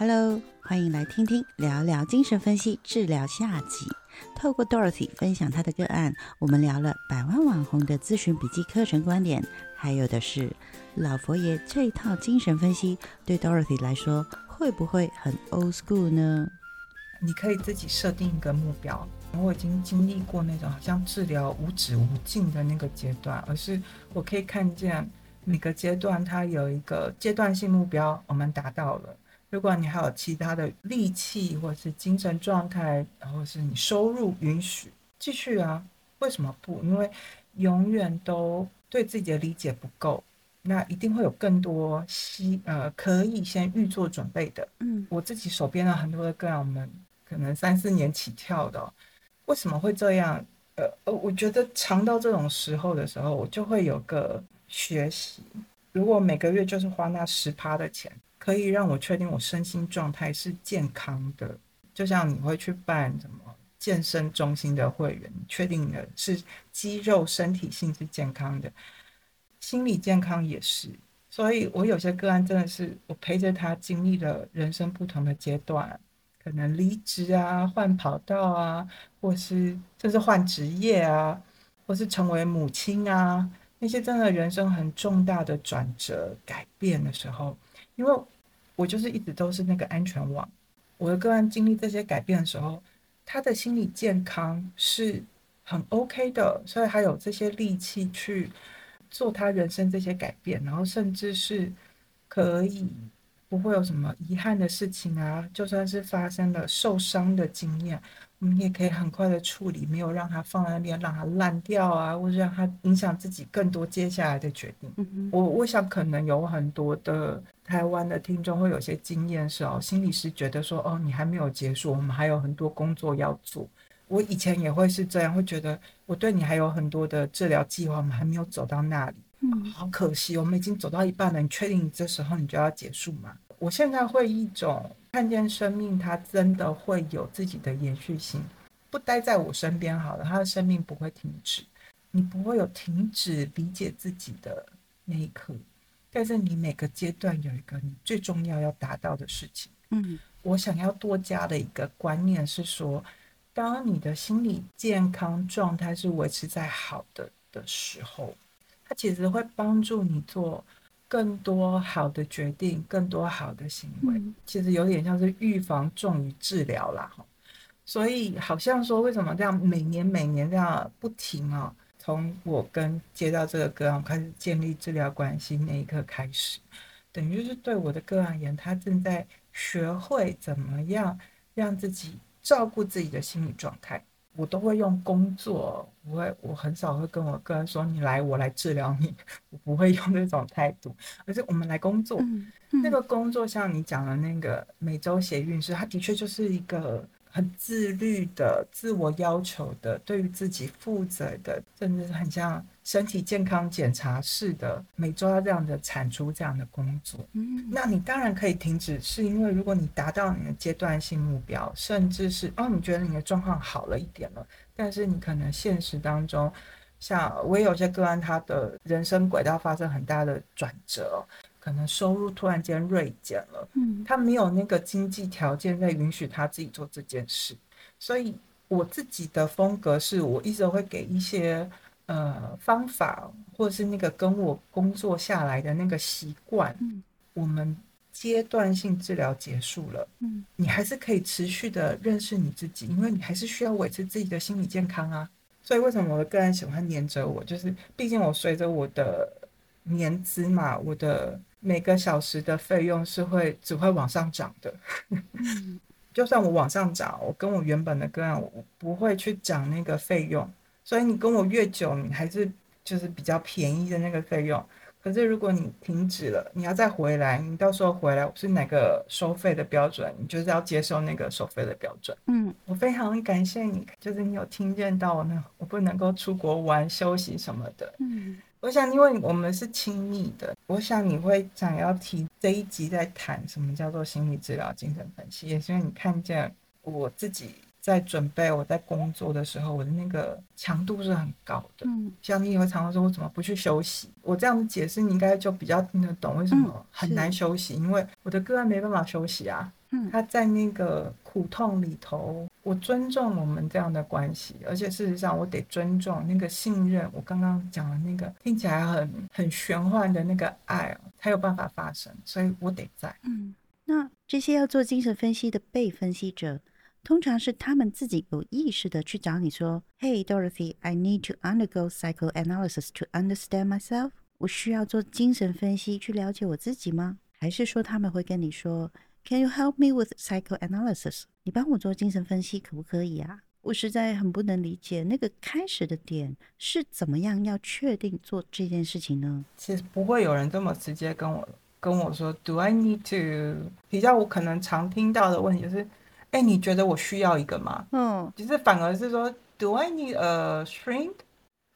Hello，欢迎来听听聊聊精神分析治疗下集。透过 Dorothy 分享她的个案，我们聊了百万网红的咨询笔记课程观点，还有的是老佛爷这套精神分析对 Dorothy 来说会不会很 old school 呢？你可以自己设定一个目标。我已经经历过那种好像治疗无止无尽的那个阶段，而是我可以看见每个阶段它有一个阶段性目标，我们达到了。如果你还有其他的力气，或者是精神状态，然后是你收入允许继续啊？为什么不？因为永远都对自己的理解不够，那一定会有更多希呃可以先预做准备的。嗯，我自己手边的很多的个案，我们可能三四年起跳的，为什么会这样？呃呃，我觉得尝到这种时候的时候，我就会有个学习。如果每个月就是花那十趴的钱。可以让我确定我身心状态是健康的，就像你会去办什么健身中心的会员，确定的是肌肉身体性是健康的，心理健康也是。所以我有些个案真的是我陪着他经历了人生不同的阶段，可能离职啊、换跑道啊，或是甚至换职业啊，或是成为母亲啊，那些真的人生很重大的转折改变的时候。因为我就是一直都是那个安全网，我的个案经历这些改变的时候，他的心理健康是很 OK 的，所以他有这些力气去做他人生这些改变，然后甚至是可以不会有什么遗憾的事情啊，就算是发生了受伤的经验。我们也可以很快的处理，没有让它放在那边，让它烂掉啊，或者让它影响自己更多接下来的决定。我我想可能有很多的台湾的听众会有些经验是哦，心理师觉得说哦，你还没有结束，我们还有很多工作要做。我以前也会是这样，会觉得我对你还有很多的治疗计划，我们还没有走到那里。嗯，好可惜，我们已经走到一半了。你确定这时候你就要结束吗？我现在会一种。看见生命，它真的会有自己的延续性，不待在我身边好了，他的生命不会停止，你不会有停止理解自己的那一刻。但是你每个阶段有一个你最重要要达到的事情。嗯，我想要多加的一个观念是说，当你的心理健康状态是维持在好的的时候，它其实会帮助你做。更多好的决定，更多好的行为，其实有点像是预防重于治疗啦，哈。所以好像说，为什么这样每年每年这样不停啊？从我跟接到这个个案开始建立治疗关系那一刻开始，等于是对我的个案而言，他正在学会怎么样让自己照顾自己的心理状态。我都会用工作，我会我很少会跟我个人说你来我来治疗你，我不会用那种态度，而是我们来工作。那个工作像你讲的那个每周写运势，它的确就是一个。很自律的、自我要求的、对于自己负责的，甚至是很像身体健康检查式的，每周要这样的产出这样的工作。嗯，那你当然可以停止，是因为如果你达到你的阶段性目标，甚至是哦，你觉得你的状况好了一点了，但是你可能现实当中，像我也有些个案，他的人生轨道发生很大的转折。可能收入突然间锐减了，嗯，他没有那个经济条件在允许他自己做这件事，所以我自己的风格是我一直会给一些呃方法，或者是那个跟我工作下来的那个习惯，嗯，我们阶段性治疗结束了，嗯，你还是可以持续的认识你自己，因为你还是需要维持自己的心理健康啊。所以为什么我的个人喜欢黏着我，就是毕竟我随着我的年资嘛，我的。每个小时的费用是会只会往上涨的，就算我往上涨，我跟我原本的个案，我不会去涨那个费用。所以你跟我越久，你还是就是比较便宜的那个费用。可是如果你停止了，你要再回来，你到时候回来是哪个收费的标准，你就是要接受那个收费的标准。嗯，我非常感谢你，就是你有听见到我呢，我不能够出国玩、休息什么的。嗯。我想，因为我们是亲密的，我想你会想要提这一集在谈什么叫做心理治疗、精神分析，也是因为你看见我自己在准备、我在工作的时候，我的那个强度是很高的。嗯，像你也会常常说，我怎么不去休息？我这样子解释，你应该就比较听得懂为什么很难休息，因为我的个案没办法休息啊。嗯他在那个苦痛里头，我尊重我们这样的关系，而且事实上我得尊重那个信任。我刚刚讲的那个听起来很很玄幻的那个爱哦，才有办法发生，所以我得在。嗯，那这些要做精神分析的被分析者，通常是他们自己有意识的去找你说：“Hey Dorothy, I need to undergo psychoanalysis to understand myself。”我需要做精神分析去了解我自己吗？还是说他们会跟你说：“Can you help me with psychoanalysis？” 你帮我做精神分析可不可以啊？我实在很不能理解那个开始的点是怎么样要确定做这件事情呢？其实不会有人这么直接跟我跟我说，Do I need to？比较我可能常听到的问题就是，哎，你觉得我需要一个吗？嗯其实反而是说，Do I need a shrink？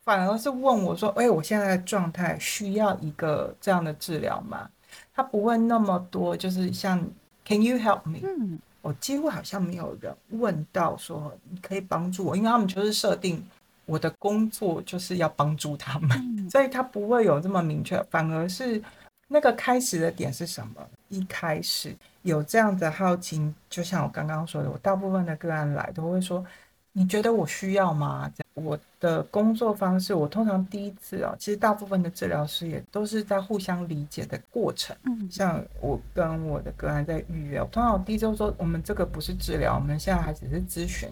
反而是问我说，哎，我现在的状态需要一个这样的治疗吗？他不问那么多，就是像 Can you help me？嗯我几乎好像没有人问到说你可以帮助我，因为他们就是设定我的工作就是要帮助他们，嗯所以他不会有这么明确，反而是那个开始的点是什么？一开始有这样的好奇，就像我刚刚说的，我大部分的个案来都会说，你觉得我需要吗？我的工作方式，我通常第一次啊，其实大部分的治疗师也都是在互相理解的过程。嗯像我跟我的个案在预约，我通常第一周说，我们这个不是治疗，我们现在还只是咨询，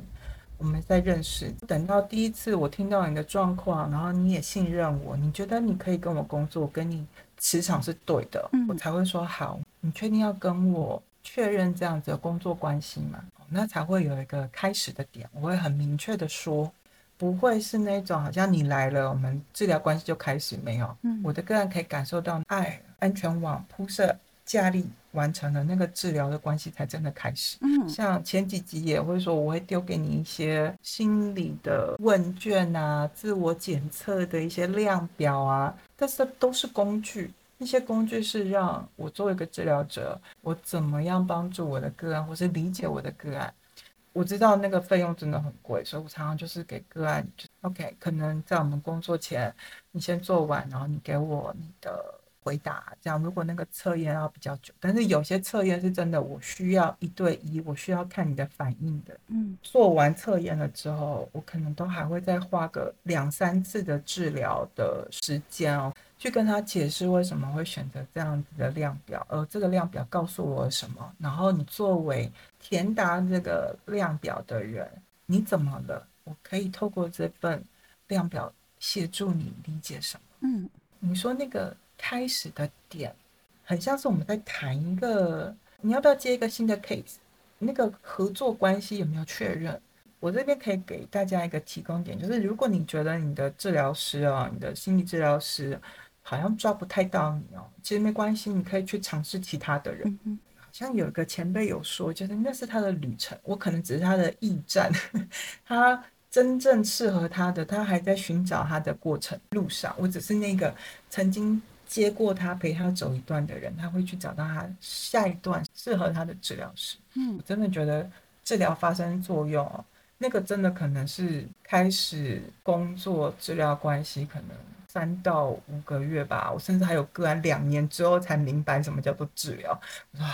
我们在认识。等到第一次我听到你的状况，然后你也信任我，你觉得你可以跟我工作，跟你磁场是对的，嗯我才会说好。你确定要跟我确认这样子的工作关系吗？哦那才会有一个开始的点，我会很明确的说。不会是那种好像你来了，我们治疗关系就开始没有。嗯我的个案可以感受到爱、安全网铺设、架力完成了，那个治疗的关系才真的开始。嗯像前几集也会说，我会丢给你一些心理的问卷啊、自我检测的一些量表啊，但是都是工具。那些工具是让我作为一个治疗者，我怎么样帮助我的个案，或是理解我的个案。我知道那个费用真的很贵，所以我常常就是给个案，就 OK，可能在我们工作前，你先做完，然后你给我你的回答，这样如果那个测验要比较久，但是有些测验是真的，我需要一对一，我需要看你的反应的。嗯做完测验了之后，我可能都还会再花个两三次的治疗的时间哦，去跟他解释为什么会选择这样子的量表，而这个量表告诉我什么。然后你作为填答这个量表的人，你怎么了？我可以透过这份量表协助你理解什么。嗯你说那个开始的点，很像是我们在谈一个，你要不要接一个新的 case？那个合作关系有没有确认？我这边可以给大家一个提供点，就是如果你觉得你的治疗师啊，你的心理治疗师好像抓不太到你哦，其实没关系，你可以去尝试其他的人。好像有一个前辈有说，就是那是他的旅程，我可能只是他的驿站，他真正适合他的，他还在寻找他的过程路上，我只是那个曾经接过他陪他走一段的人，他会去找到他下一段适合他的治疗师。嗯我真的觉得治疗发生作用哦，那个真的可能是开始工作治疗关系可能。三到五个月吧，我甚至还有个案两年之后才明白什么叫做治疗。我说，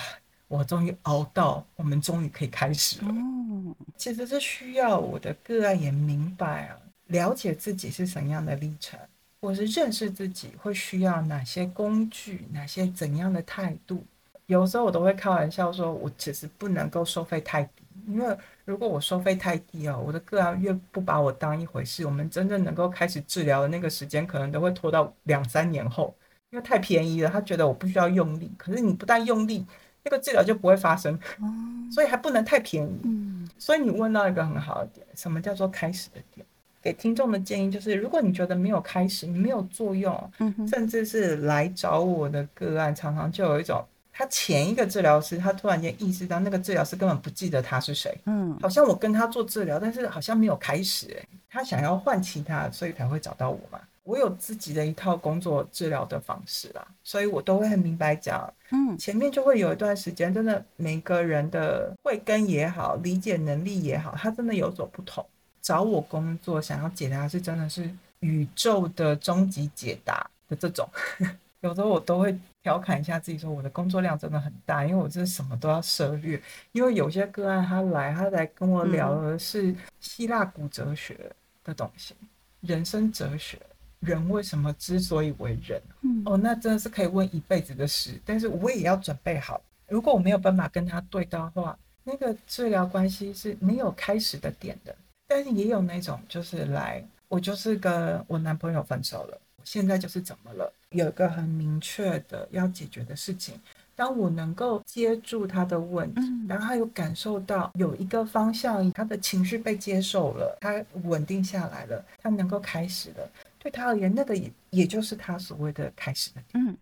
我终于熬到，我们终于可以开始了。嗯其实是需要我的个案也明白啊，了解自己是什么样的历程，或是认识自己会需要哪些工具，哪些怎样的态度。有时候我都会开玩笑说，我其实不能够收费太低，因为如果我收费太低哦，我的个案越不把我当一回事，我们真正能够开始治疗的那个时间，可能都会拖到两三年后，因为太便宜了，他觉得我不需要用力，可是你不但用力，那个治疗就不会发生，哦所以还不能太便宜。嗯所以你问到一个很好的点，什么叫做开始的点？给听众的建议就是，如果你觉得没有开始，你没有作用，嗯甚至是来找我的个案，常常就有一种，他前一个治疗师，他突然间意识到那个治疗师根本不记得他是谁，嗯好像我跟他做治疗，但是好像没有开始、欸，他想要换其他，所以才会找到我嘛。我有自己的一套工作治疗的方式啦，所以我都会很明白讲，嗯前面就会有一段时间，真的每个人的慧根也好，理解能力也好，他真的有所不同。找我工作想要解答是真的是宇宙的终极解答的这种，有时候我都会调侃一下自己，说我的工作量真的很大，因为我这什么都要涉略。因为有些个案他来，他来跟我聊的是希腊古哲学的东西，人生哲学，人为什么之所以为人？嗯哦，那真的是可以问一辈子的事。但是我也要准备好，如果我没有办法跟他对到话，那个治疗关系是没有开始的点的。但是也有那种就是来，我就是跟我男朋友分手了，现在就是怎么了？有一个很明确的要解决的事情。当我能够接住他的问题，嗯然后他有感受到有一个方向，他的情绪被接受了，他稳定下来了，他能够开始了。对他而言，那个也也就是他所谓的开始的点。嗯，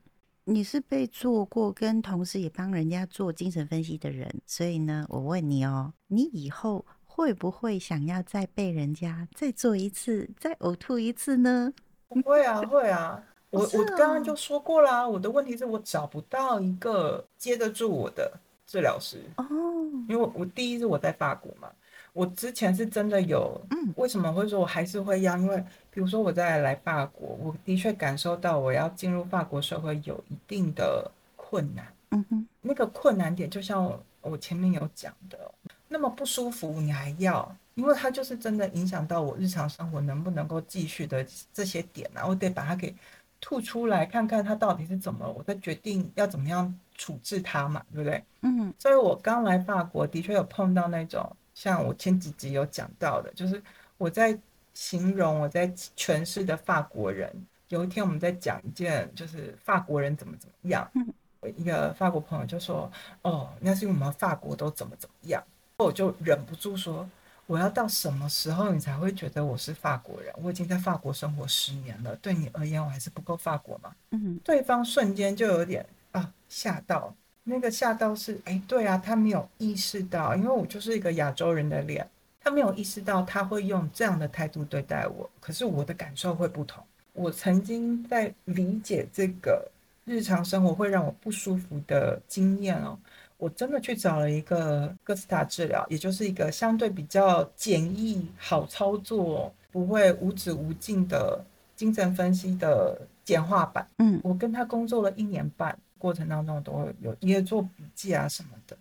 你是被做过，跟同时也帮人家做精神分析的人，所以呢，我问你哦，你以后会不会想要再被人家再做一次，再呕吐一次呢？会啊，会啊。我是我刚刚哦就说过啦，我的问题是我找不到一个接得住我的治疗师，哦，因为我我第一是我在法国嘛，我之前是真的有，嗯为什么会说我还是会要？因为比如说我在来法国，我的确感受到我要进入法国社会有一定的困难，嗯哼，那个困难点就像我我前面有讲的，那么不舒服你还要，因为它就是真的影响到我日常生活能不能够继续的这些点啊，我得把它给吐出来，看看它到底是怎么，我再决定要怎么样处置它嘛，对不对？嗯所以我刚来法国，的确有碰到那种像我前几集有讲到的，就是我在形容我在诠释的法国人。有一天我们在讲一件，就是法国人怎么怎么样，嗯我一个法国朋友就说：“哦，那是因为我们法国都怎么怎么样。”我就忍不住说：“我要到什么时候你才会觉得我是法国人？我已经在法国生活十年了，对你而言我还是不够法国吗？”嗯对方瞬间就有点啊吓到，那个吓到是哎，对啊，他没有意识到，因为我就是一个亚洲人的脸，他没有意识到他会用这样的态度对待我，可是我的感受会不同。我曾经在理解这个日常生活会让我不舒服的经验哦，我真的去找了一个哥斯达治疗，也就是一个相对比较简易、好操作、不会无止无尽的精神分析的简化版。嗯我跟他工作了一年半，过程当中都会有也做笔记啊什么的。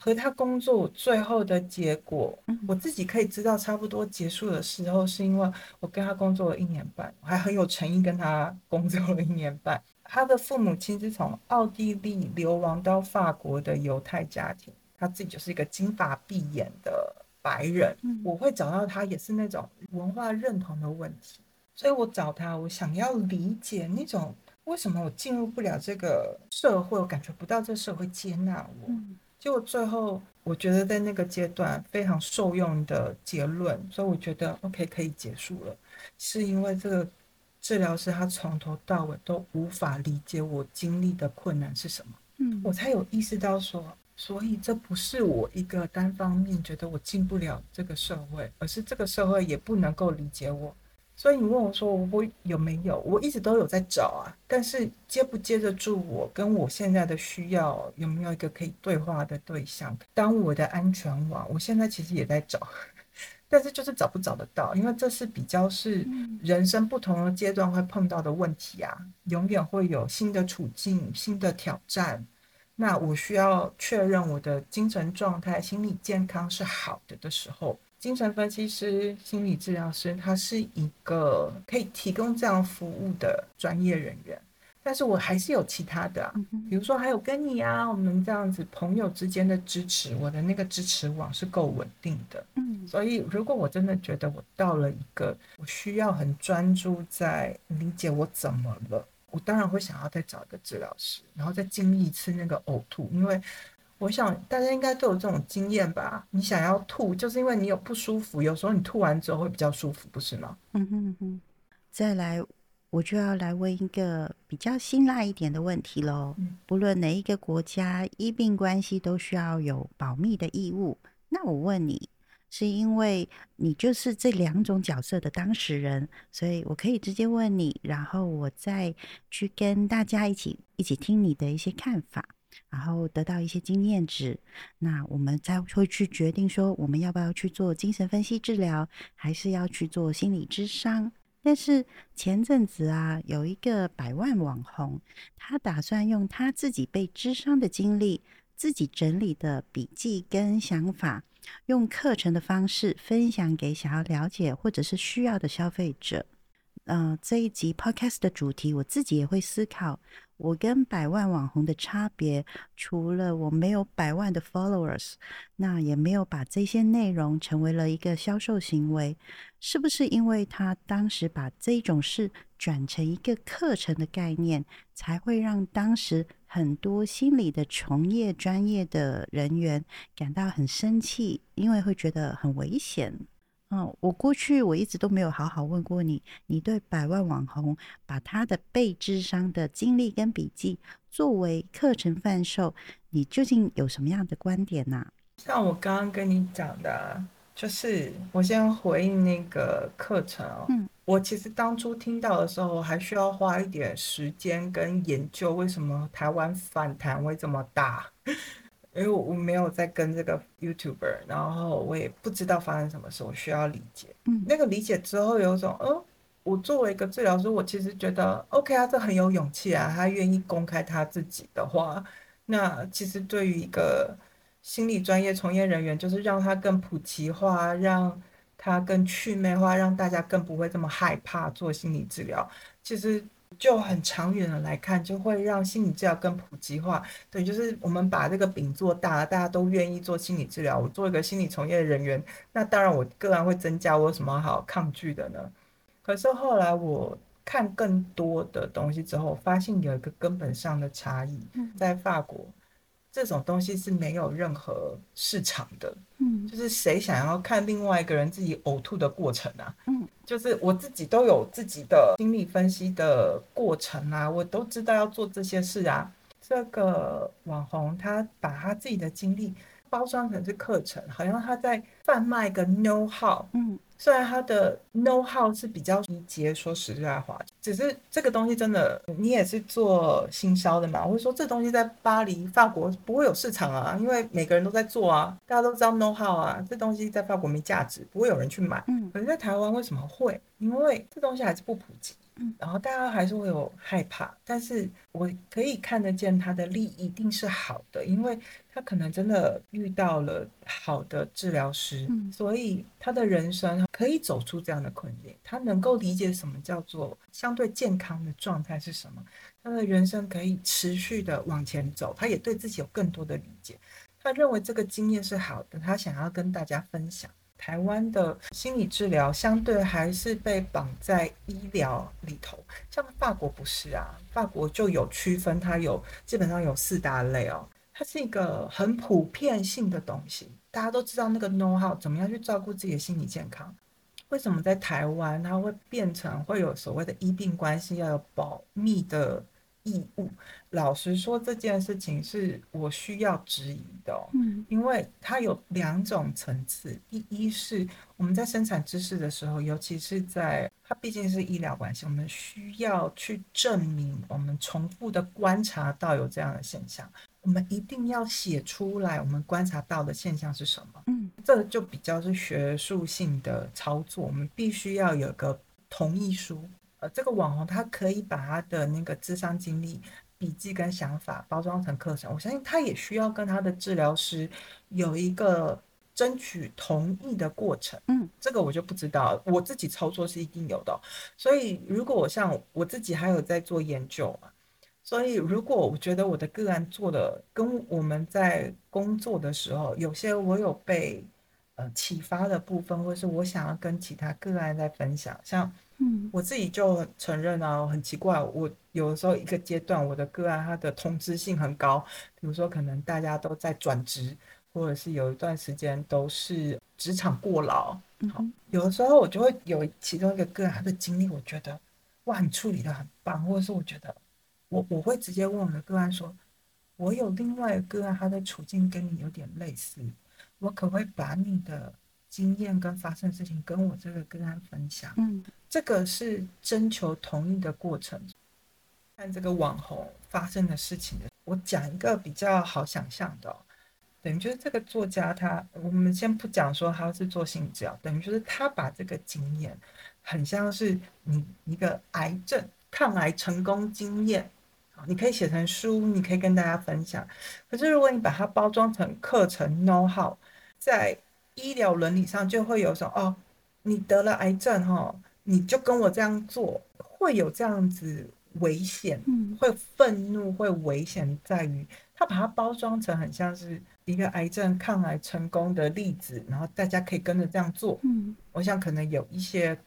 和他工作最后的结果，我自己可以知道差不多结束的时候，是因为我跟他工作了一年半，我还很有诚意跟他工作了一年半。他的父母亲是从奥地利流亡到法国的犹太家庭，他自己就是一个金发碧眼的白人。嗯我会找到他也是那种文化认同的问题，所以我找他，我想要理解那种为什么我进入不了这个社会，我感觉不到这社会接纳我。嗯结果最后，我觉得在那个阶段非常受用的结论，所以我觉得 OK 可以结束了，是因为这个治疗师他从头到尾都无法理解我经历的困难是什么，嗯。我才有意识到说，所以这不是我一个单方面觉得我进不了这个社会，而是这个社会也不能够理解我。所以你问我说我有没有，我一直都有在找啊，但是接不接得住我跟我现在的需要有没有一个可以对话的对象，当我的安全网，我现在其实也在找，但是就是找不找得到，因为这是比较是嗯人生不同的阶段会碰到的问题啊，永远会有新的处境、新的挑战。那我需要确认我的精神状态、心理健康是好的的时候，精神分析师、心理治疗师，他是一个可以提供这样服务的专业人员。但是我还是有其他的啊，比如说还有跟你啊，我们这样子朋友之间的支持，我的那个支持网是够稳定的。嗯所以，如果我真的觉得我到了一个我需要很专注在理解我怎么了，我当然会想要再找一个治疗师，然后再经历一次那个呕吐，因为我想大家应该都有这种经验吧？你想要吐，就是因为你有不舒服，有时候你吐完之后会比较舒服，不是吗？嗯哼哼，再来，我就要来问一个比较辛辣一点的问题喽。嗯不论哪一个国家，医病关系都需要有保密的义务。那我问你，是因为你就是这两种角色的当事人，所以我可以直接问你，然后我再去跟大家一起一起听你的一些看法，然后得到一些经验值。那我们才会去决定说，我们要不要去做精神分析治疗，还是要去做心理智商。但是前阵子啊，有一个百万网红，他打算用他自己被智商的经历、自己整理的笔记跟想法，用课程的方式分享给想要了解或者是需要的消费者。嗯，这一集 podcast 的主题，我自己也会思考。我跟百万网红的差别，除了我没有百万的 followers，那也没有把这些内容成为了一个销售行为，是不是因为他当时把这种事转成一个课程的概念，才会让当时很多心理的从业专业的人员感到很生气，因为会觉得很危险。嗯，我过去我一直都没有好好问过你，你对百万网红把他的被智商的经历跟笔记作为课程贩售，你究竟有什么样的观点呢？像我刚刚跟你讲的，就是我先回应那个课程哦。嗯，我其实当初听到的时候，还需要花一点时间跟研究，为什么台湾反弹会这么大。因为我没有在跟这个 YouTuber，然后我也不知道发生什么事，我需要理解。嗯，那个理解之后，有种，嗯，我作为一个治疗师，我其实觉得 OK 啊，这很有勇气啊，他愿意公开他自己的话，那其实对于一个心理专业从业人员，就是让他更普及化，让他更趣味化，让大家更不会这么害怕做心理治疗，其实。就很长远的来看，就会让心理治疗更普及化。对，就是我们把这个饼做大了，大家都愿意做心理治疗。我做一个心理从业人员，那当然我个人会增加。我有什么好抗拒的呢？可是后来我看更多的东西之后，发现有一个根本上的差异。在法国，这种东西是没有任何市场的。嗯，就是谁想要看另外一个人自己呕吐的过程啊？嗯。就是我自己都有自己的心理分析的过程啊，我都知道要做这些事啊。这个网红他把他自己的经历包装成是课程，好像他在贩卖个 know how。嗯。虽然他的 know how 是比较直接，说实在话，只是这个东西真的，你也是做新销的嘛？或者说这东西在巴黎、法国不会有市场啊，因为每个人都在做啊，大家都知道 know how 啊，这东西在法国没价值，不会有人去买。嗯，可是在台湾为什么会？因为这东西还是不普及。然后大家还是会有害怕，但是我可以看得见他的利益一定是好的，因为他可能真的遇到了好的治疗师，所以他的人生可以走出这样的困境，他能够理解什么叫做相对健康的状态是什么，他的人生可以持续的往前走，他也对自己有更多的理解，他认为这个经验是好的，他想要跟大家分享。台湾的心理治疗相对还是被绑在医疗里头，像法国不是啊？法国就有区分，它有基本上有四大类哦，它是一个很普遍性的东西，大家都知道那个 know how 怎么样去照顾自己的心理健康。为什么在台湾它会变成会有所谓的医病关系要有保密的？义务，老实说，这件事情是我需要质疑的，嗯，因为它有两种层次。第一是我们在生产知识的时候，尤其是在它毕竟是医疗关系，我们需要去证明我们重复的观察到有这样的现象，我们一定要写出来，我们观察到的现象是什么？嗯，这就比较是学术性的操作，我们必须要有个同意书。呃，这个网红他可以把他的那个智商经历、笔记跟想法包装成课程，我相信他也需要跟他的治疗师有一个争取同意的过程。嗯，这个我就不知道，我自己操作是一定有的。所以如果我像我自己还有在做研究嘛，所以如果我觉得我的个案做的跟我们在工作的时候有些我有被呃启发的部分，或是我想要跟其他个案在分享，像。嗯，我自己就承认啊，很奇怪，我有的时候一个阶段，我的个案它的通知性很高，比如说可能大家都在转职，或者是有一段时间都是职场过劳，好，有的时候我就会有其中一个个案他的经历，我觉得哇，你处理的很棒，或者是我觉得我我会直接问我的个案说，我有另外一个个案，他的处境跟你有点类似，我可不可以把你的？经验跟发生的事情跟我这个跟他分享，嗯，这个是征求同意的过程。看这个网红发生的事情，我讲一个比较好想象的，等于就是这个作家他，我们先不讲说他是做性治疗，等于就是他把这个经验，很像是你一个癌症抗癌成功经验，你可以写成书，你可以跟大家分享。可是如果你把它包装成课程 know how，在医疗伦理上就会有什么哦，你得了癌症哈，你就跟我这样做，会有这样子危险，会愤怒，会危险在于他把它包装成很像是一个癌症抗癌成功的例子，然后大家可以跟着这样做。嗯，我想可能有一些。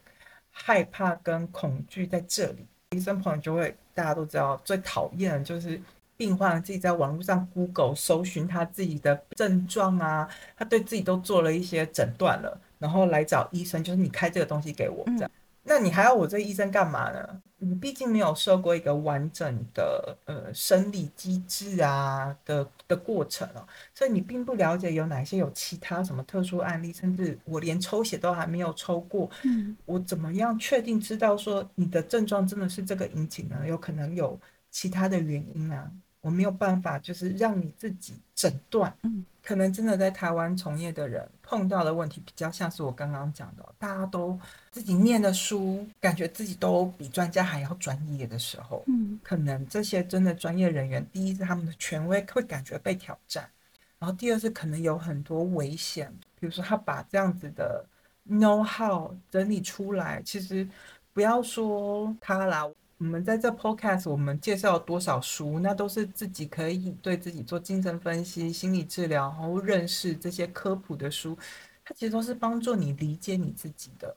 害怕跟恐惧在这里，医生朋友就会大家都知道，最讨厌的就是病患自己在网络上 Google 搜寻他自己的症状啊，他对自己都做了一些诊断了，然后来找医生，就是你开这个东西给我这样。那你还要我这医生干嘛呢？你毕竟没有受过一个完整的呃生理机制啊的的过程哦，所以你并不了解有哪些有其他什么特殊案例，甚至我连抽血都还没有抽过，嗯，我怎么样确定知道说你的症状真的是这个引起呢？有可能有其他的原因啊。我没有办法，就是让你自己诊断。嗯，可能真的在台湾从业的人碰到的问题，比较像是我刚刚讲的，大家都自己念的书，感觉自己都比专家还要专业的时候，嗯，可能这些真的专业人员，第一是他们的权威会感觉被挑战，然后第二是可能有很多危险，比如说他把这样子的 know how 整理出来，其实不要说他啦。我们在这 podcast，我们介绍多少书，那都是自己可以对自己做精神分析、心理治疗，然后认识这些科普的书，它其实都是帮助你理解你自己的。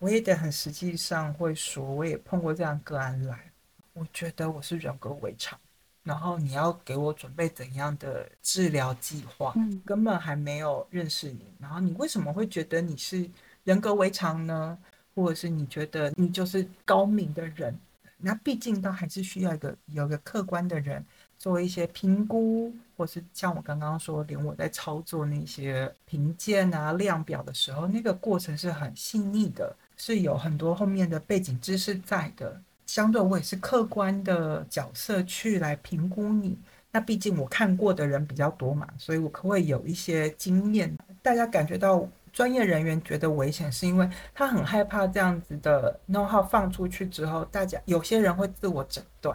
我也得很实际上会说，我也碰过这样个案来，我觉得我是人格违常，然后你要给我准备怎样的治疗计划，嗯，根本还没有认识你，然后你为什么会觉得你是人格违常呢？或者是你觉得你就是高明的人？那毕竟都还是需要一个有个客观的人做一些评估，或是像我刚刚说，连我在操作那些评鉴啊、量表的时候，那个过程是很细腻的，是有很多后面的背景知识在的。相对我也是客观的角色去来评估你。那毕竟我看过的人比较多嘛，所以我可会有一些经验。大家感觉到。专业人员觉得危险，是因为他很害怕这样子的 know how 放出去之后，大家有些人会自我诊断，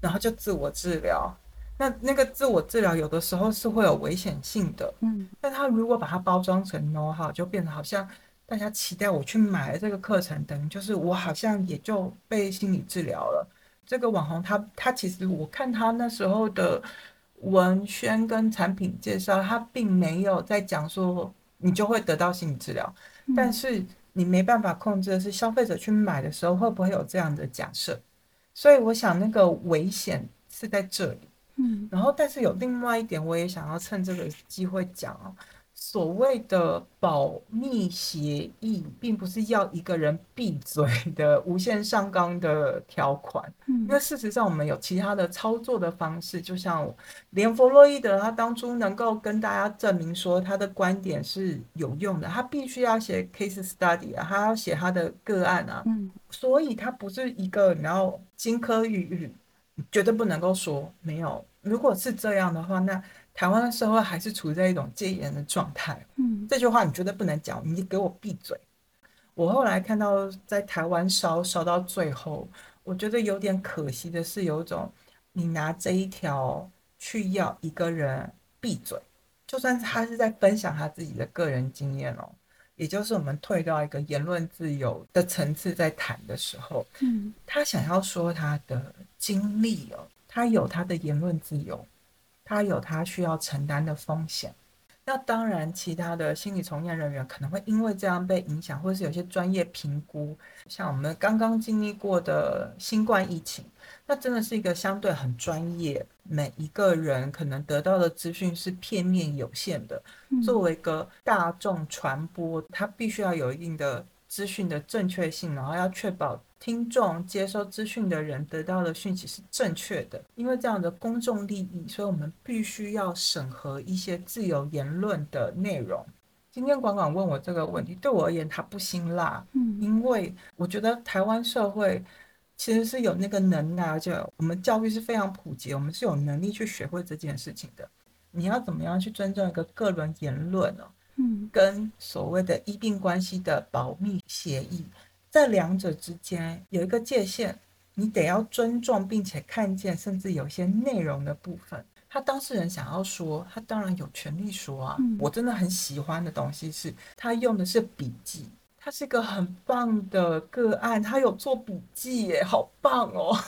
然后就自我治疗。那那个自我治疗有的时候是会有危险性的，嗯。但他如果把它包装成 know how，就变得好像大家期待我去买了这个课程，等于就是我好像也就被心理治疗了。这个网红他他其实我看他那时候的文宣跟产品介绍，他并没有在讲说。你就会得到心理治疗，但是你没办法控制的是消费者去买的时候会不会有这样的假设，所以我想那个危险是在这里。嗯，然后但是有另外一点，我也想要趁这个机会讲哦。所谓的保密协议，并不是要一个人闭嘴的无限上纲的条款。嗯，因为事实上我们有其他的操作的方式，就像连弗洛伊德他当初能够跟大家证明说他的观点是有用的，他必须要写 case study 啊，他要写他的个案啊。嗯，所以他不是一个然后金科玉律，绝对不能够说没有。如果是这样的话，那。台湾的社会还是处在一种戒严的状态。嗯，这句话你绝对不能讲，你给我闭嘴。我后来看到在台湾烧烧到最后，我觉得有点可惜的是，有一种你拿这一条去要一个人闭嘴，就算是他是在分享他自己的个人经验哦，也就是我们退到一个言论自由的层次在谈的时候，嗯，他想要说他的经历哦，他有他的言论自由。他有他需要承担的风险，那当然，其他的心理从业人员可能会因为这样被影响，或者是有些专业评估，像我们刚刚经历过的新冠疫情，那真的是一个相对很专业，每一个人可能得到的资讯是片面有限的，作为一个大众传播，它必须要有一定的资讯的正确性，然后要确保。听众接收资讯的人得到的讯息是正确的，因为这样的公众利益，所以我们必须要审核一些自由言论的内容。今天管管问我这个问题，对我而言，它不辛辣，嗯，因为我觉得台湾社会其实是有那个能耐，而且我们教育是非常普及，我们是有能力去学会这件事情的。你要怎么样去尊重一个个人言论呢？嗯，跟所谓的医病关系的保密协议。在两者之间有一个界限，你得要尊重并且看见，甚至有些内容的部分。他当事人想要说，他当然有权利说啊。我真的很喜欢的东西是，他用的是笔记，他是一个很棒的个案，他有做笔记耶，好棒哦。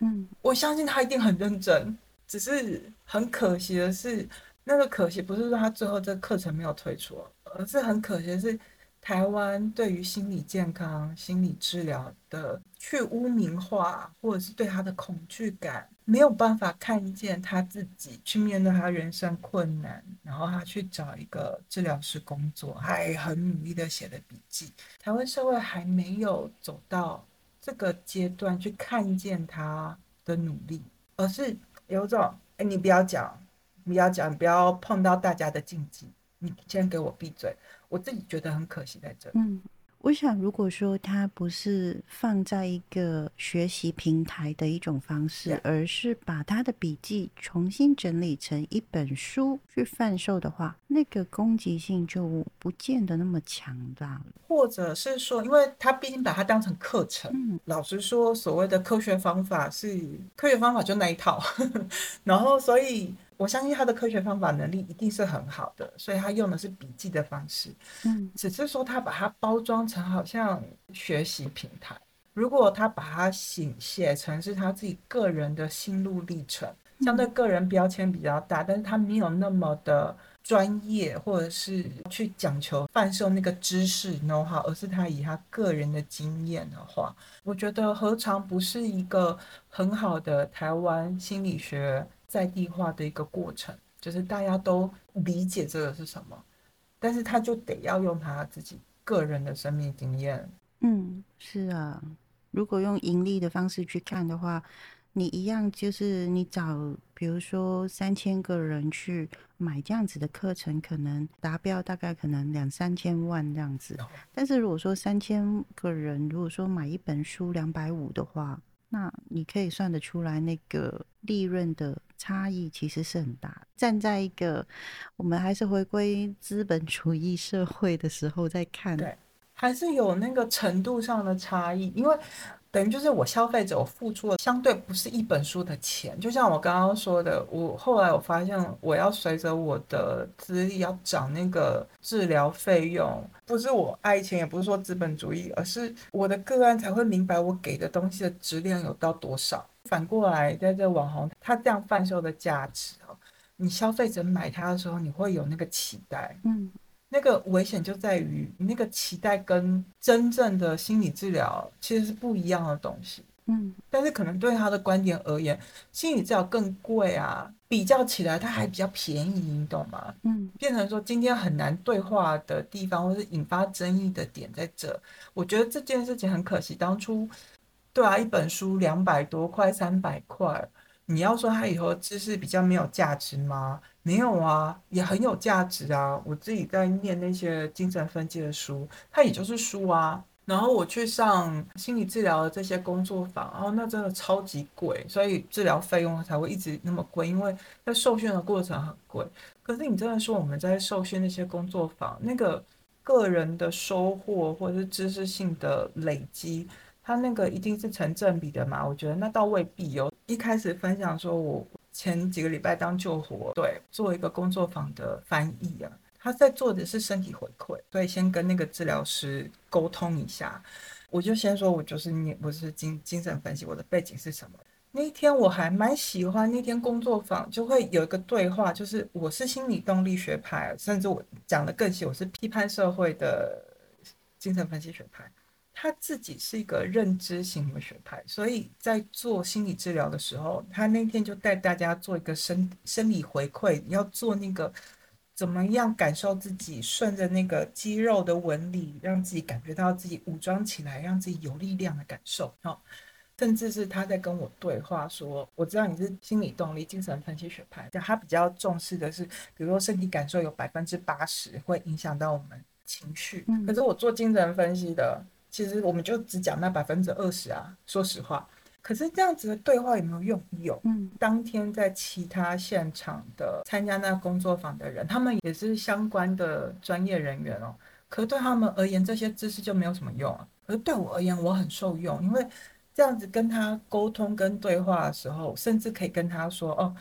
嗯，我相信他一定很认真，只是很可惜的是，那个可惜不是说他最后这个课程没有推出，而是很可惜的是。台湾对于心理健康、心理治疗的去污名化，或者是对他的恐惧感，没有办法看见他自己去面对他人生困难，然后他去找一个治疗师工作，还很努力的写的笔记。台湾社会还没有走到这个阶段去看见他的努力，而是有种哎，你不要讲，不要讲，不要碰到大家的禁忌，你先给我闭嘴。我自己觉得很可惜在这里。嗯，我想如果说它不是放在一个学习平台的一种方式，而是把他的笔记重新整理成一本书去贩售的话，那个攻击性就不见得那么强大了。或者是说，因为他毕竟把它当成课程，嗯，老实说，所谓的科学方法是科学方法就那一套，然后所以。我相信他的科学方法能力一定是很好的，所以他用的是笔记的方式。嗯，只是说他把它包装成好像学习平台。如果他把它写写成是他自己个人的心路历程，相对个人标签比较大，但是他没有那么的专业，或者是去讲求贩售那个知识 know how，而是他以他个人的经验的话，我觉得何尝不是一个很好的台湾心理学？在地化的一个过程，就是大家都理解这个是什么，但是他就得要用他自己个人的生命经验。嗯，是啊，如果用盈利的方式去看的话，你一样就是你找，比如说三千个人去买这样子的课程，可能达标大概可能两三千万这样子。但是如果说三千个人，如果说买一本书两百五的话，那你可以算得出来，那个利润的差异其实是很大。站在一个我们还是回归资本主义社会的时候再看，对，还是有那个程度上的差异，因为。等于就是我消费者，我付出的相对不是一本书的钱。就像我刚刚说的，我后来我发现，我要随着我的资历要涨那个治疗费用，不是我爱钱，也不是说资本主义，而是我的个案才会明白我给的东西的质量有到多少。反过来，在这网红他这样贩售的价值哦，你消费者买它的时候，你会有那个期待，嗯。那个危险就在于你那个期待跟真正的心理治疗其实是不一样的东西，嗯，但是可能对他的观点而言，心理治疗更贵啊，比较起来它还比较便宜，你懂吗？嗯，变成说今天很难对话的地方，或是引发争议的点在这，我觉得这件事情很可惜。当初，对啊，一本书两百多块、三百块，你要说他以后知识比较没有价值吗？没有啊，也很有价值啊！我自己在念那些精神分析的书，它也就是书啊。然后我去上心理治疗的这些工作坊，哦，那真的超级贵，所以治疗费用才会一直那么贵，因为在受训的过程很贵。可是你真的说我们在受训那些工作坊，那个个人的收获或者是知识性的累积，它那个一定是成正比的嘛？我觉得那倒未必哦。一开始分享说我。前几个礼拜当救活，对，做一个工作坊的翻译啊，他在做的是身体回馈，所以先跟那个治疗师沟通一下。我就先说，我就是你，我是精精神分析，我的背景是什么？那一天我还蛮喜欢那天工作坊，就会有一个对话，就是我是心理动力学派，甚至我讲的更细，我是批判社会的精神分析学派。他自己是一个认知型的学派，所以在做心理治疗的时候，他那天就带大家做一个生生理回馈，要做那个怎么样感受自己，顺着那个肌肉的纹理，让自己感觉到自己武装起来，让自己有力量的感受。哦，甚至是他在跟我对话，说我知道你是心理动力精神分析学派，他比较重视的是，比如说身体感受有百分之八十会影响到我们情绪，可是我做精神分析的。其实我们就只讲那百分之二十啊，说实话。可是这样子的对话有没有用？有。嗯，当天在其他现场的参加那工作坊的人，他们也是相关的专业人员哦。可对他们而言，这些知识就没有什么用啊。而对我而言，我很受用，因为这样子跟他沟通跟对话的时候，甚至可以跟他说：“哦，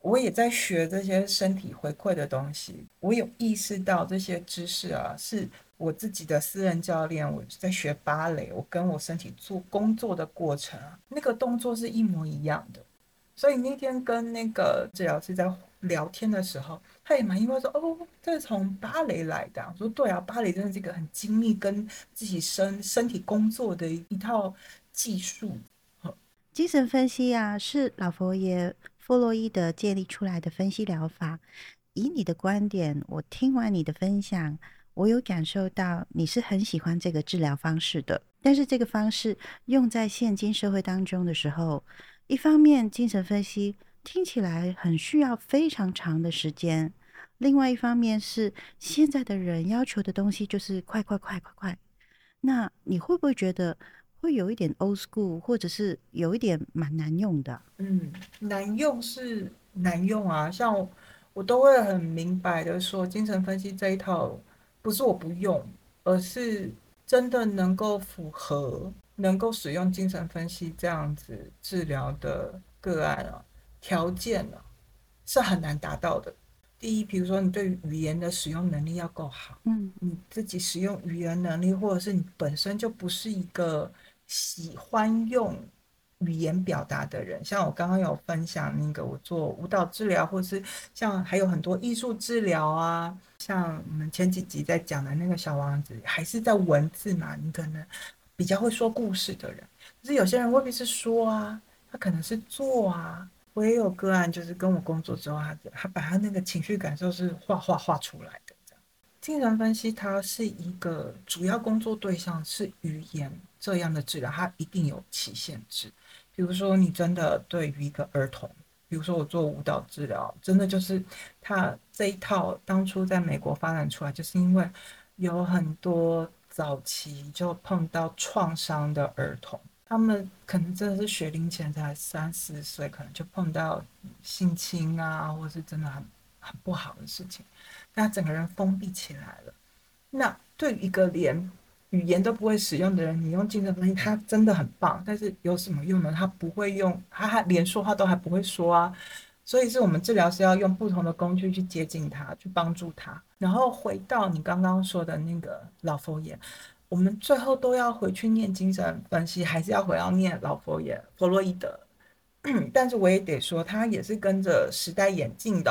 我也在学这些身体回馈的东西，我有意识到这些知识啊，是我自己的私人教练，我在学芭蕾，我跟我身体做工作的过程啊，那个动作是一模一样的。所以那天跟那个治疗师在聊天的时候。”他也蛮意外说：“哦，这是从芭蕾来的。”我说：“对啊，芭蕾真的是一个很精密跟自己身身体工作的一套技术。”精神分析啊，是老佛爷弗洛伊德建立出来的分析疗法。以你的观点，我听完你的分享，我有感受到你是很喜欢这个治疗方式的。但是这个方式用在现今社会当中的时候，一方面精神分析听起来很需要非常长的时间。另外一方面是现在的人要求的东西就是快快快快快，那你会不会觉得会有一点 old school，或者是有一点蛮难用的？嗯，难用是难用啊，像我都会很明白的说，精神分析这一套不是我不用，而是真的能够符合能够使用精神分析这样子治疗的个案啊，条件啊是很难达到的。第一，比如说你对语言的使用能力要够好，嗯，你自己使用语言能力，或者是你本身就不是一个喜欢用语言表达的人。像我刚刚有分享那个，我做舞蹈治疗，或者是像还有很多艺术治疗啊，像我们前几集在讲的那个小王子，还是在文字嘛，你可能比较会说故事的人，可是有些人未必是说啊，他可能是做啊。我也有个案，就是跟我工作之后，他他把他那个情绪感受是画画画出来的。这样，精神分析它是一个主要工作对象是语言这样的治疗，它一定有期限制。比如说，你真的对于一个儿童，比如说我做舞蹈治疗，真的就是他这一套当初在美国发展出来，就是因为有很多早期就碰到创伤的儿童。他们可能真的是学龄前才三四岁，可能就碰到性侵啊，或是真的很很不好的事情，那整个人封闭起来了。那对于一个连语言都不会使用的人，你用精神分析，他真的很棒。但是有什么用呢？他不会用，他还连说话都还不会说啊。所以是我们治疗师要用不同的工具去接近他，去帮助他。然后回到你刚刚说的那个老佛爷。我们最后都要回去念精神分析，还是要回到念老佛爷弗洛伊德？但是我也得说，他也是跟着时代演进的。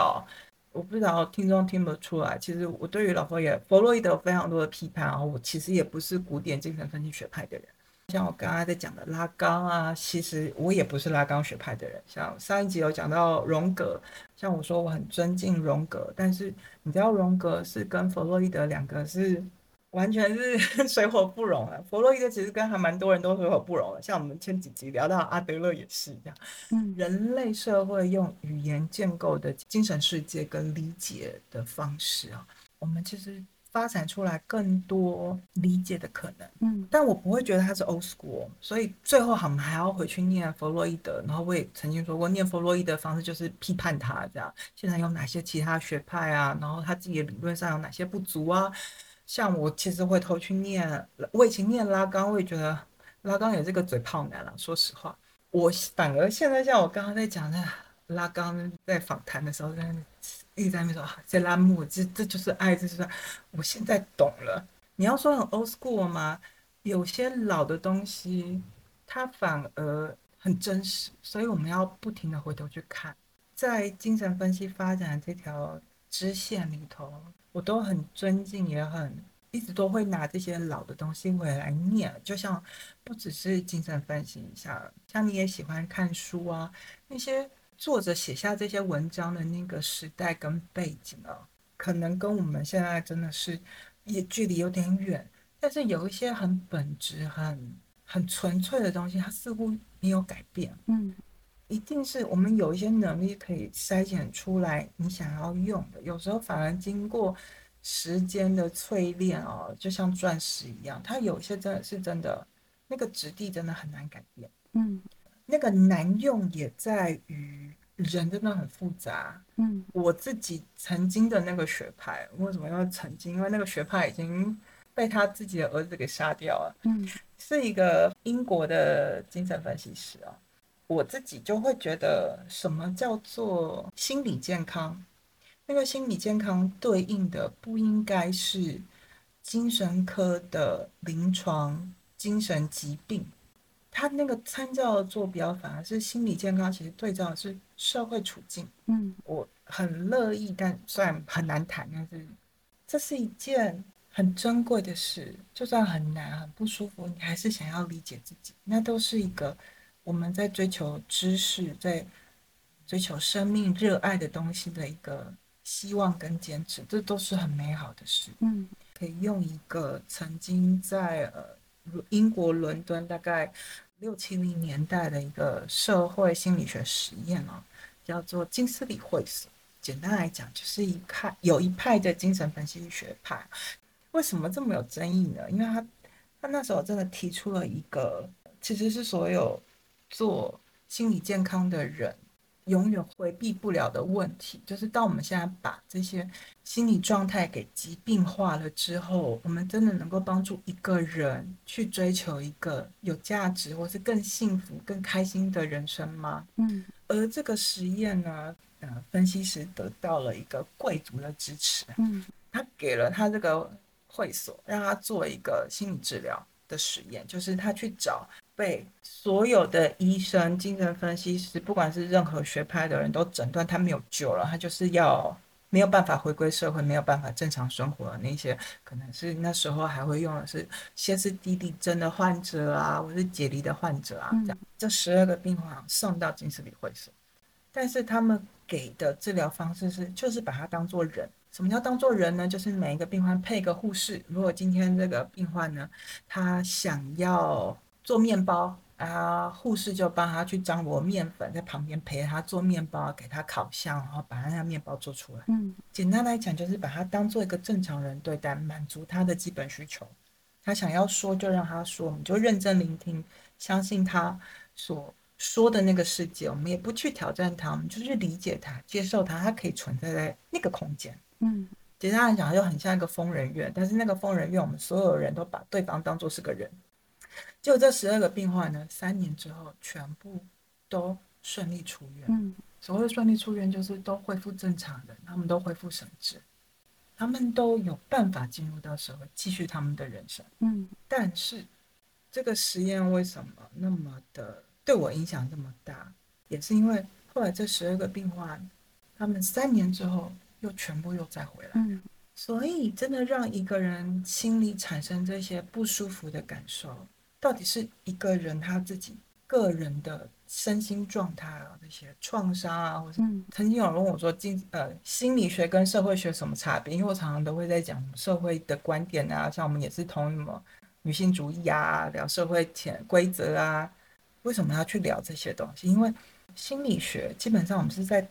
我不知道听众听不出来，其实我对于老佛爷弗洛伊德有非常多的批判啊。我其实也不是古典精神分析学派的人，像我刚刚在讲的拉冈啊，其实我也不是拉冈学派的人。像上一集有讲到荣格，像我说我很尊敬荣格，但是你知道荣格是跟弗洛伊德两个是。完全是 水火不容啊！弗洛伊德其实跟还蛮多人都水火不容的，像我们前几集聊到阿德勒也是一样。嗯，人类社会用语言建构的精神世界跟理解的方式啊，我们其实发展出来更多理解的可能。嗯，但我不会觉得它是 old school，所以最后我们还要回去念弗洛伊德。然后我也曾经说过，念弗洛伊德方式就是批判他这样，现在有哪些其他学派啊？然后他自己的理论上有哪些不足啊？像我其实会偷去念，我以前念拉缸，我也觉得拉缸也是个嘴炮男了。说实话，我反而现在像我刚刚在讲的拉缸在访谈的时候，在一直在那边说在拉木，这这就是爱，这就是我现在懂了。你要说很 old school 吗？有些老的东西，它反而很真实，所以我们要不停的回头去看，在精神分析发展这条支线里头。我都很尊敬，也很一直都会拿这些老的东西回来念。就像不只是精神分析一下，像你也喜欢看书啊，那些作者写下这些文章的那个时代跟背景啊，可能跟我们现在真的是也距离有点远。但是有一些很本质、很很纯粹的东西，它似乎没有改变。嗯。一定是我们有一些能力可以筛选出来你想要用的，有时候反而经过时间的淬炼哦，就像钻石一样，它有些真的是真的，那个质地真的很难改变。嗯，那个难用也在于人真的很复杂。嗯，我自己曾经的那个学派，为什么要曾经？因为那个学派已经被他自己的儿子给杀掉了。嗯，是一个英国的精神分析师啊。我自己就会觉得，什么叫做心理健康？那个心理健康对应的不应该是精神科的临床精神疾病，它那个参照的坐标反而是心理健康，其实对照的是社会处境。嗯，我很乐意，但虽然很难谈，但是这是一件很珍贵的事。就算很难、很不舒服，你还是想要理解自己，那都是一个我们在追求知识、在追求生命热爱的东西的一个希望跟坚持，这都是很美好的事。嗯可以用一个曾经在呃英国伦敦大概六七零年代的一个社会心理学实验哦，叫做金斯里会所。简单来讲，就是一派有一派的精神分析学派。为什么这么有争议呢？因为他他那时候真的提出了一个，其实是所有做心理健康的人永远回避不了的问题，就是当我们现在把这些心理状态给疾病化了之后，我们真的能够帮助一个人去追求一个有价值或是更幸福、更开心的人生吗？嗯。而这个实验呢，呃，分析师得到了一个贵族的支持，嗯。他给了他这个会所，让他做一个心理治疗的实验，就是他去找被所有的医生、精神分析师，不管是任何学派的人都诊断他没有救了，他就是要没有办法回归社会，没有办法正常生活的那些，可能是那时候还会用的是歇斯底里症的患者啊，或是解离的患者啊，这样这十二个病患送到精神理会所，但是他们给的治疗方式是，就是把他当做人。什么叫当做人呢？就是每一个病患配一个护士。如果今天这个病患呢，他想要做面包啊，护士就帮他去张罗面粉，在旁边陪他做面包，给他烤箱，然后把他那面包做出来。嗯简单来讲，就是把他当做一个正常人对待，满足他的基本需求。他想要说就让他说，我们就认真聆听，相信他所说的那个世界，我们也不去挑战他，我们就去理解他、接受他，他可以存在在那个空间。嗯简单来讲，就很像一个疯人院，但是那个疯人院，我们所有人都把对方当做是个人。结果这十二个病患呢，三年之后全部都顺利出院。嗯所谓顺利出院，就是都恢复正常的，他们都恢复神智，他们都有办法进入到社会，继续他们的人生。嗯但是这个实验为什么那么的对我影响这么大，也是因为后来这十二个病患，他们三年之后又全部又再回来。嗯所以，真的让一个人心里产生这些不舒服的感受，到底是一个人他自己个人的身心状态啊，那些创伤啊，或是嗯曾经有人问我说，经呃心理学跟社会学有什么差别？因为我常常都会在讲社会的观点啊，像我们也是同什么女性主义啊，聊社会潜规则啊，为什么要去聊这些东西？因为心理学基本上我们是在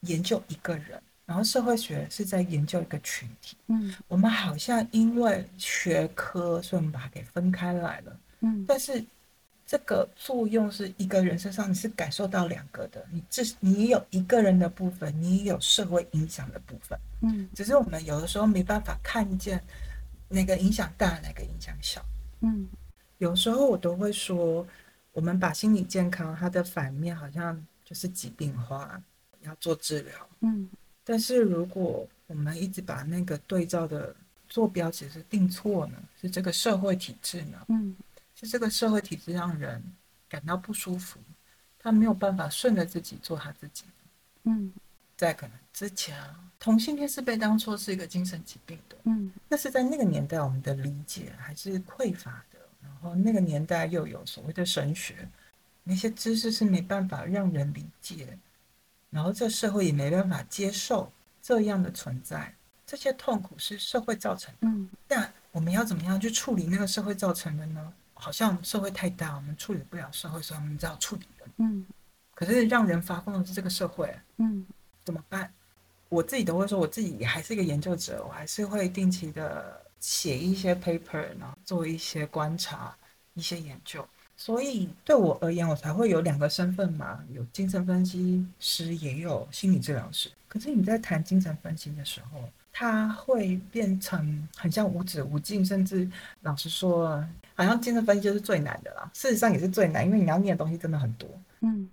研究一个人。然后社会学是在研究一个群体，嗯我们好像因为学科，所以我们把它给分开来了。嗯。但是这个作用是一个人身上，你是感受到两个的，你这你有一个人的部分，你有社会影响的部分，嗯。只是我们有的时候没办法看见哪个影响大，哪个影响小。嗯。有时候我都会说，我们把心理健康它的反面好像就是疾病化，要做治疗。嗯。但是如果我们一直把那个对照的坐标其实定错呢，是这个社会体制呢，嗯是这个社会体制让人感到不舒服，他没有办法顺着自己做他自己。嗯在可能之前啊，同性恋是被当作是一个精神疾病的，嗯那是在那个年代我们的理解还是匮乏的，然后那个年代又有所谓的神学，那些知识是没办法让人理解，然后这社会也没办法接受这样的存在，这些痛苦是社会造成的。嗯那我们要怎么样去处理那个社会造成的呢？好像社会太大，我们处理不了社会，所以我们只好处理人。嗯可是让人发疯的是这个社会，嗯怎么办？我自己都会说，我自己还是一个研究者，我还是会定期的写一些 paper，然后做一些观察、一些研究。所以对我而言，我才会有两个身份嘛，有精神分析师，也有心理治疗师。可是你在谈精神分析的时候，它会变成很像无止无尽，甚至老实说，好像精神分析就是最难的啦。事实上也是最难，因为你要念的东西真的很多。嗯，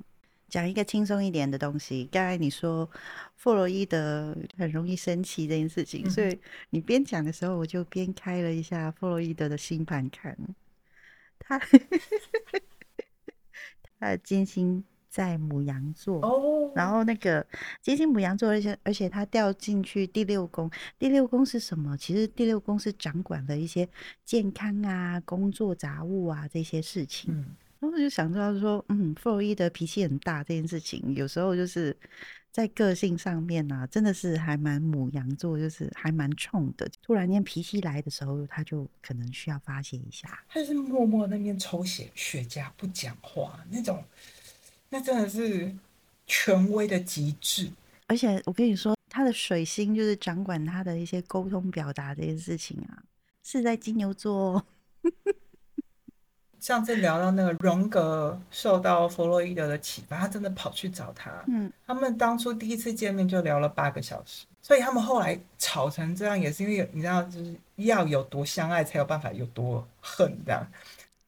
讲一个轻松一点的东西。刚才你说弗洛伊德很容易生气这件事情，所以你边讲的时候，我就边开了一下弗洛伊德的星盘看。他 他的金星在母羊座哦，然后那个金星母羊座，而且而且他掉进去第六宫。第六宫是什么？其实第六宫是掌管了一些健康啊、工作杂物啊这些事情。嗯，然后我就想到说，嗯，弗洛伊德脾气很大这件事情，有时候就是在个性上面啊，真的是还蛮母羊座，就是还蛮冲的。突然间脾气来的时候，他就可能需要发泄一下。他是默默那边抽血血浆不讲话那种，那真的是权威的极致。而且我跟你说，他的水星就是掌管他的一些沟通表达这件事情啊，是在金牛座哦。上次聊到那个荣格受到弗洛伊德的启发，他真的跑去找他。嗯，他们当初第一次见面就聊了八个小时，所以他们后来吵成这样，也是因为你知道，就是要有多相爱才有办法有多恨，这样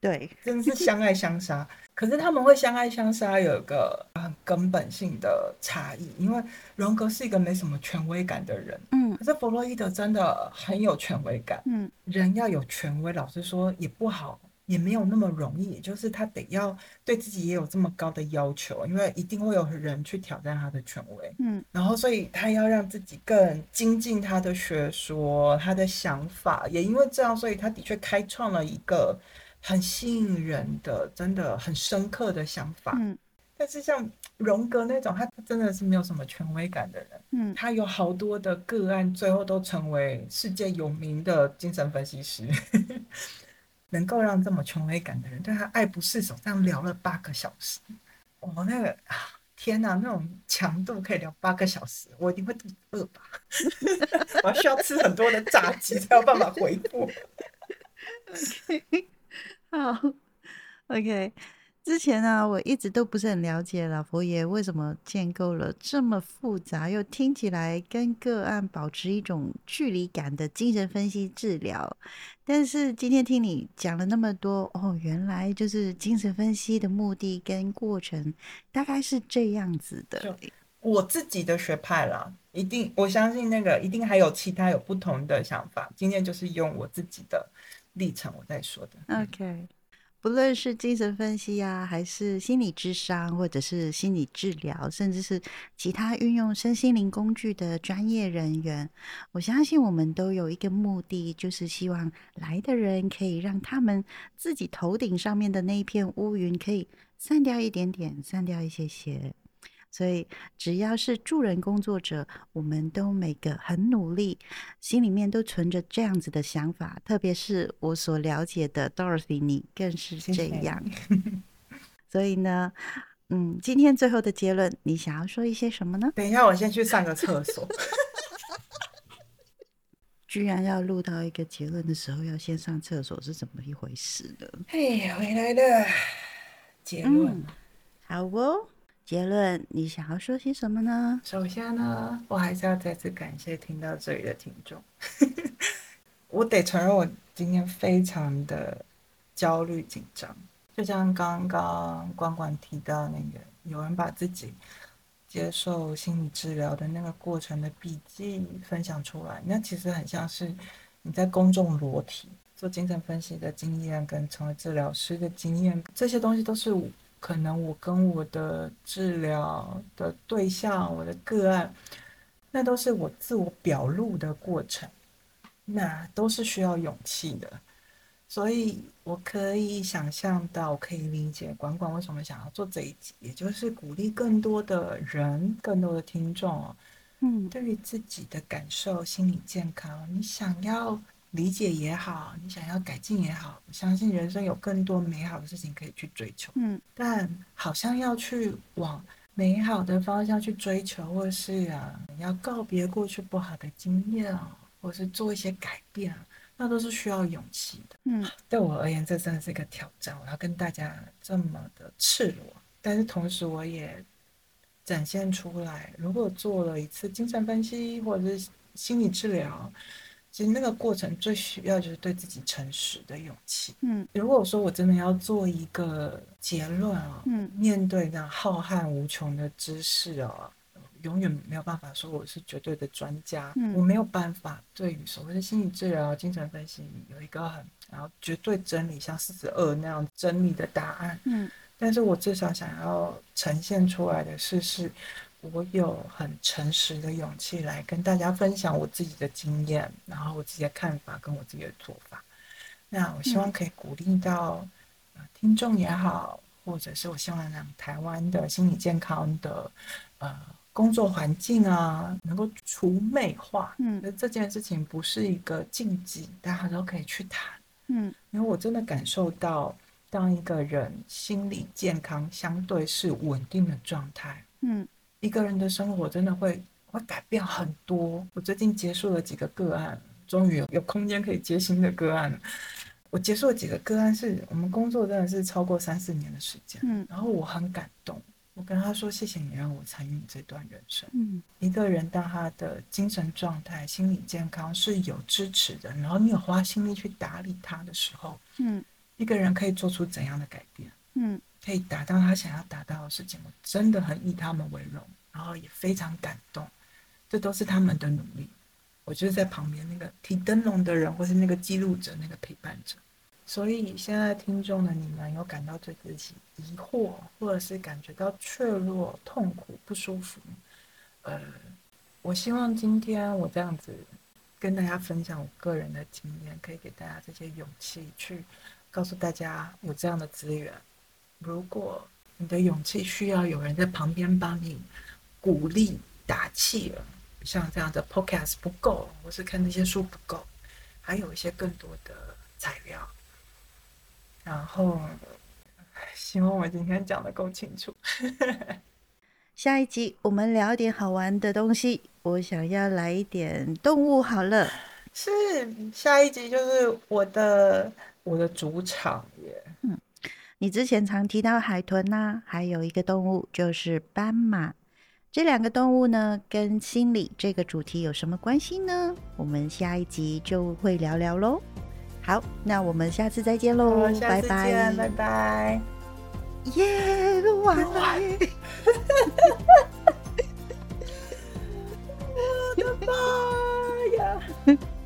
对，真的是相爱相杀。可是他们会相爱相杀，有一个很根本性的差异，因为荣格是一个没什么权威感的人，嗯可是弗洛伊德真的很有权威感。嗯人要有权威，老实说也不好，也没有那么容易。就是他得要对自己也有这么高的要求，因为一定会有人去挑战他的权威。嗯然后，所以他要让自己更精进他的学说、他的想法，也因为这样，所以他的确开创了一个很吸引人的、真的很深刻的想法。嗯但是像荣格那种，他真的是没有什么权威感的人。嗯他有好多的个案，最后都成为世界有名的精神分析师。能够让这么权威感的人对他爱不释手，这样聊了八个小时，我、那个啊天哪，那种强度可以聊八个小时，我一定会肚子饿吧？我需要吃很多的炸鸡才有办法回复。好，OK。之前呢、我一直都不是很了解老佛爷为什么建构了这么复杂又听起来跟个案保持一种距离感的精神分析治疗。但是今天听你讲了那么多，哦，原来就是精神分析的目的跟过程大概是这样子的。我自己的学派啦，一定我相信那个一定还有其他有不同的想法。今天就是用我自己的历程我在说的。嗯 OK，不论是精神分析啊，还是心理智商，或者是心理治疗，甚至是其他运用身心灵工具的专业人员，我相信我们都有一个目的，就是希望来的人可以让他们自己头顶上面的那一片乌云可以散掉一点点，散掉一些些。所以，只要是助人工作者，我们都每个很努力，心里面都存着这样子的想法。特别是我所了解的 Dorothy，你更是谢谢这样。所以呢，嗯，今天最后的结论，你想要说一些什么呢？等一下，我先去上个厕所。居然要录到一个结论的时候，要先上厕所，是怎么一回事呢？嘿，回来了。结论。嗯，好哦。结论，你想要说些什么呢？首先呢，我还是要再次感谢听到这里的听众。我得承认，我今天非常的焦虑紧张，就像刚刚关关提到那个，有人把自己接受心理治疗的那个过程的笔记分享出来，那其实很像是你在公众裸体做精神分析的经验，跟成为治疗师的经验，这些东西都是可能我跟我的治疗的对象，我的个案，那都是我自我表露的过程，那都是需要勇气的。所以我可以想象到，我可以理解管管为什么想要做这一集，也就是鼓励更多的人、更多的听众哦，嗯对于自己的感受、心理健康，你想要理解也好，你想要改进也好，我相信人生有更多美好的事情可以去追求。嗯但好像要去往美好的方向去追求，或是啊，要告别过去不好的经验啊，或是做一些改变啊，那都是需要勇气的。嗯对我而言，这真的是一个挑战。我要跟大家这么的赤裸，但是同时我也展现出来，如果做了一次精神分析或者是心理治疗，其实那个过程最需要就是对自己诚实的勇气。嗯如果说我真的要做一个结论啊，嗯面对那浩瀚无穷的知识啊，永远没有办法说我是绝对的专家，嗯我没有办法对于所谓的心理治疗、精神分析有一个很然后绝对真理，像四十二那样真理的答案。嗯但是我至少想要呈现出来的是，是我有很诚实的勇气来跟大家分享我自己的经验，然后我自己的看法跟我自己的做法。那我希望可以鼓励到、呃、听众也好，或者是我希望让台湾的心理健康的呃工作环境啊，能够除魅化。嗯那这件事情不是一个禁忌，大家都可以去谈。嗯因为我真的感受到，当一个人心理健康相对是稳定的状态，嗯一个人的生活真的会会改变很多。我最近结束了几个个案，终于有有空间可以接新的个案了。我结束了几个个案是，我们工作真的是超过三四年的时间，嗯然后我很感动。我跟他说：“谢谢你让我参与这段人生。”嗯一个人当他的精神状态、心理健康是有支持的，然后你有花心力去打理他的时候，嗯一个人可以做出怎样的改变，嗯可以达到他想要达到的事情，我真的很以他们为荣，然后也非常感动，这都是他们的努力。我就是在旁边那个提灯笼的人，或是那个记录者、那个陪伴者。所以现在听众的你们有感到对自己疑惑，或者是感觉到脆弱、痛苦、不舒服，呃，我希望今天我这样子跟大家分享我个人的经验，可以给大家这些勇气，去告诉大家有这样的资源。如果你的勇气需要有人在旁边帮你鼓励、打气了，像这样的 podcast 不够，或是看那些书不够，还有一些更多的材料。然后，希望我今天讲的够清楚。下一集我们聊点好玩的东西，我想要来一点动物好了。是下一集就是我的我的主场耶。你之前常提到海豚呐，还有一个动物就是斑马，这两个动物呢，跟心理这个主题有什么关系呢？我们下一集就会聊聊喽。好，那我们下次再见喽，拜拜，拜拜。夜晚，我的妈呀！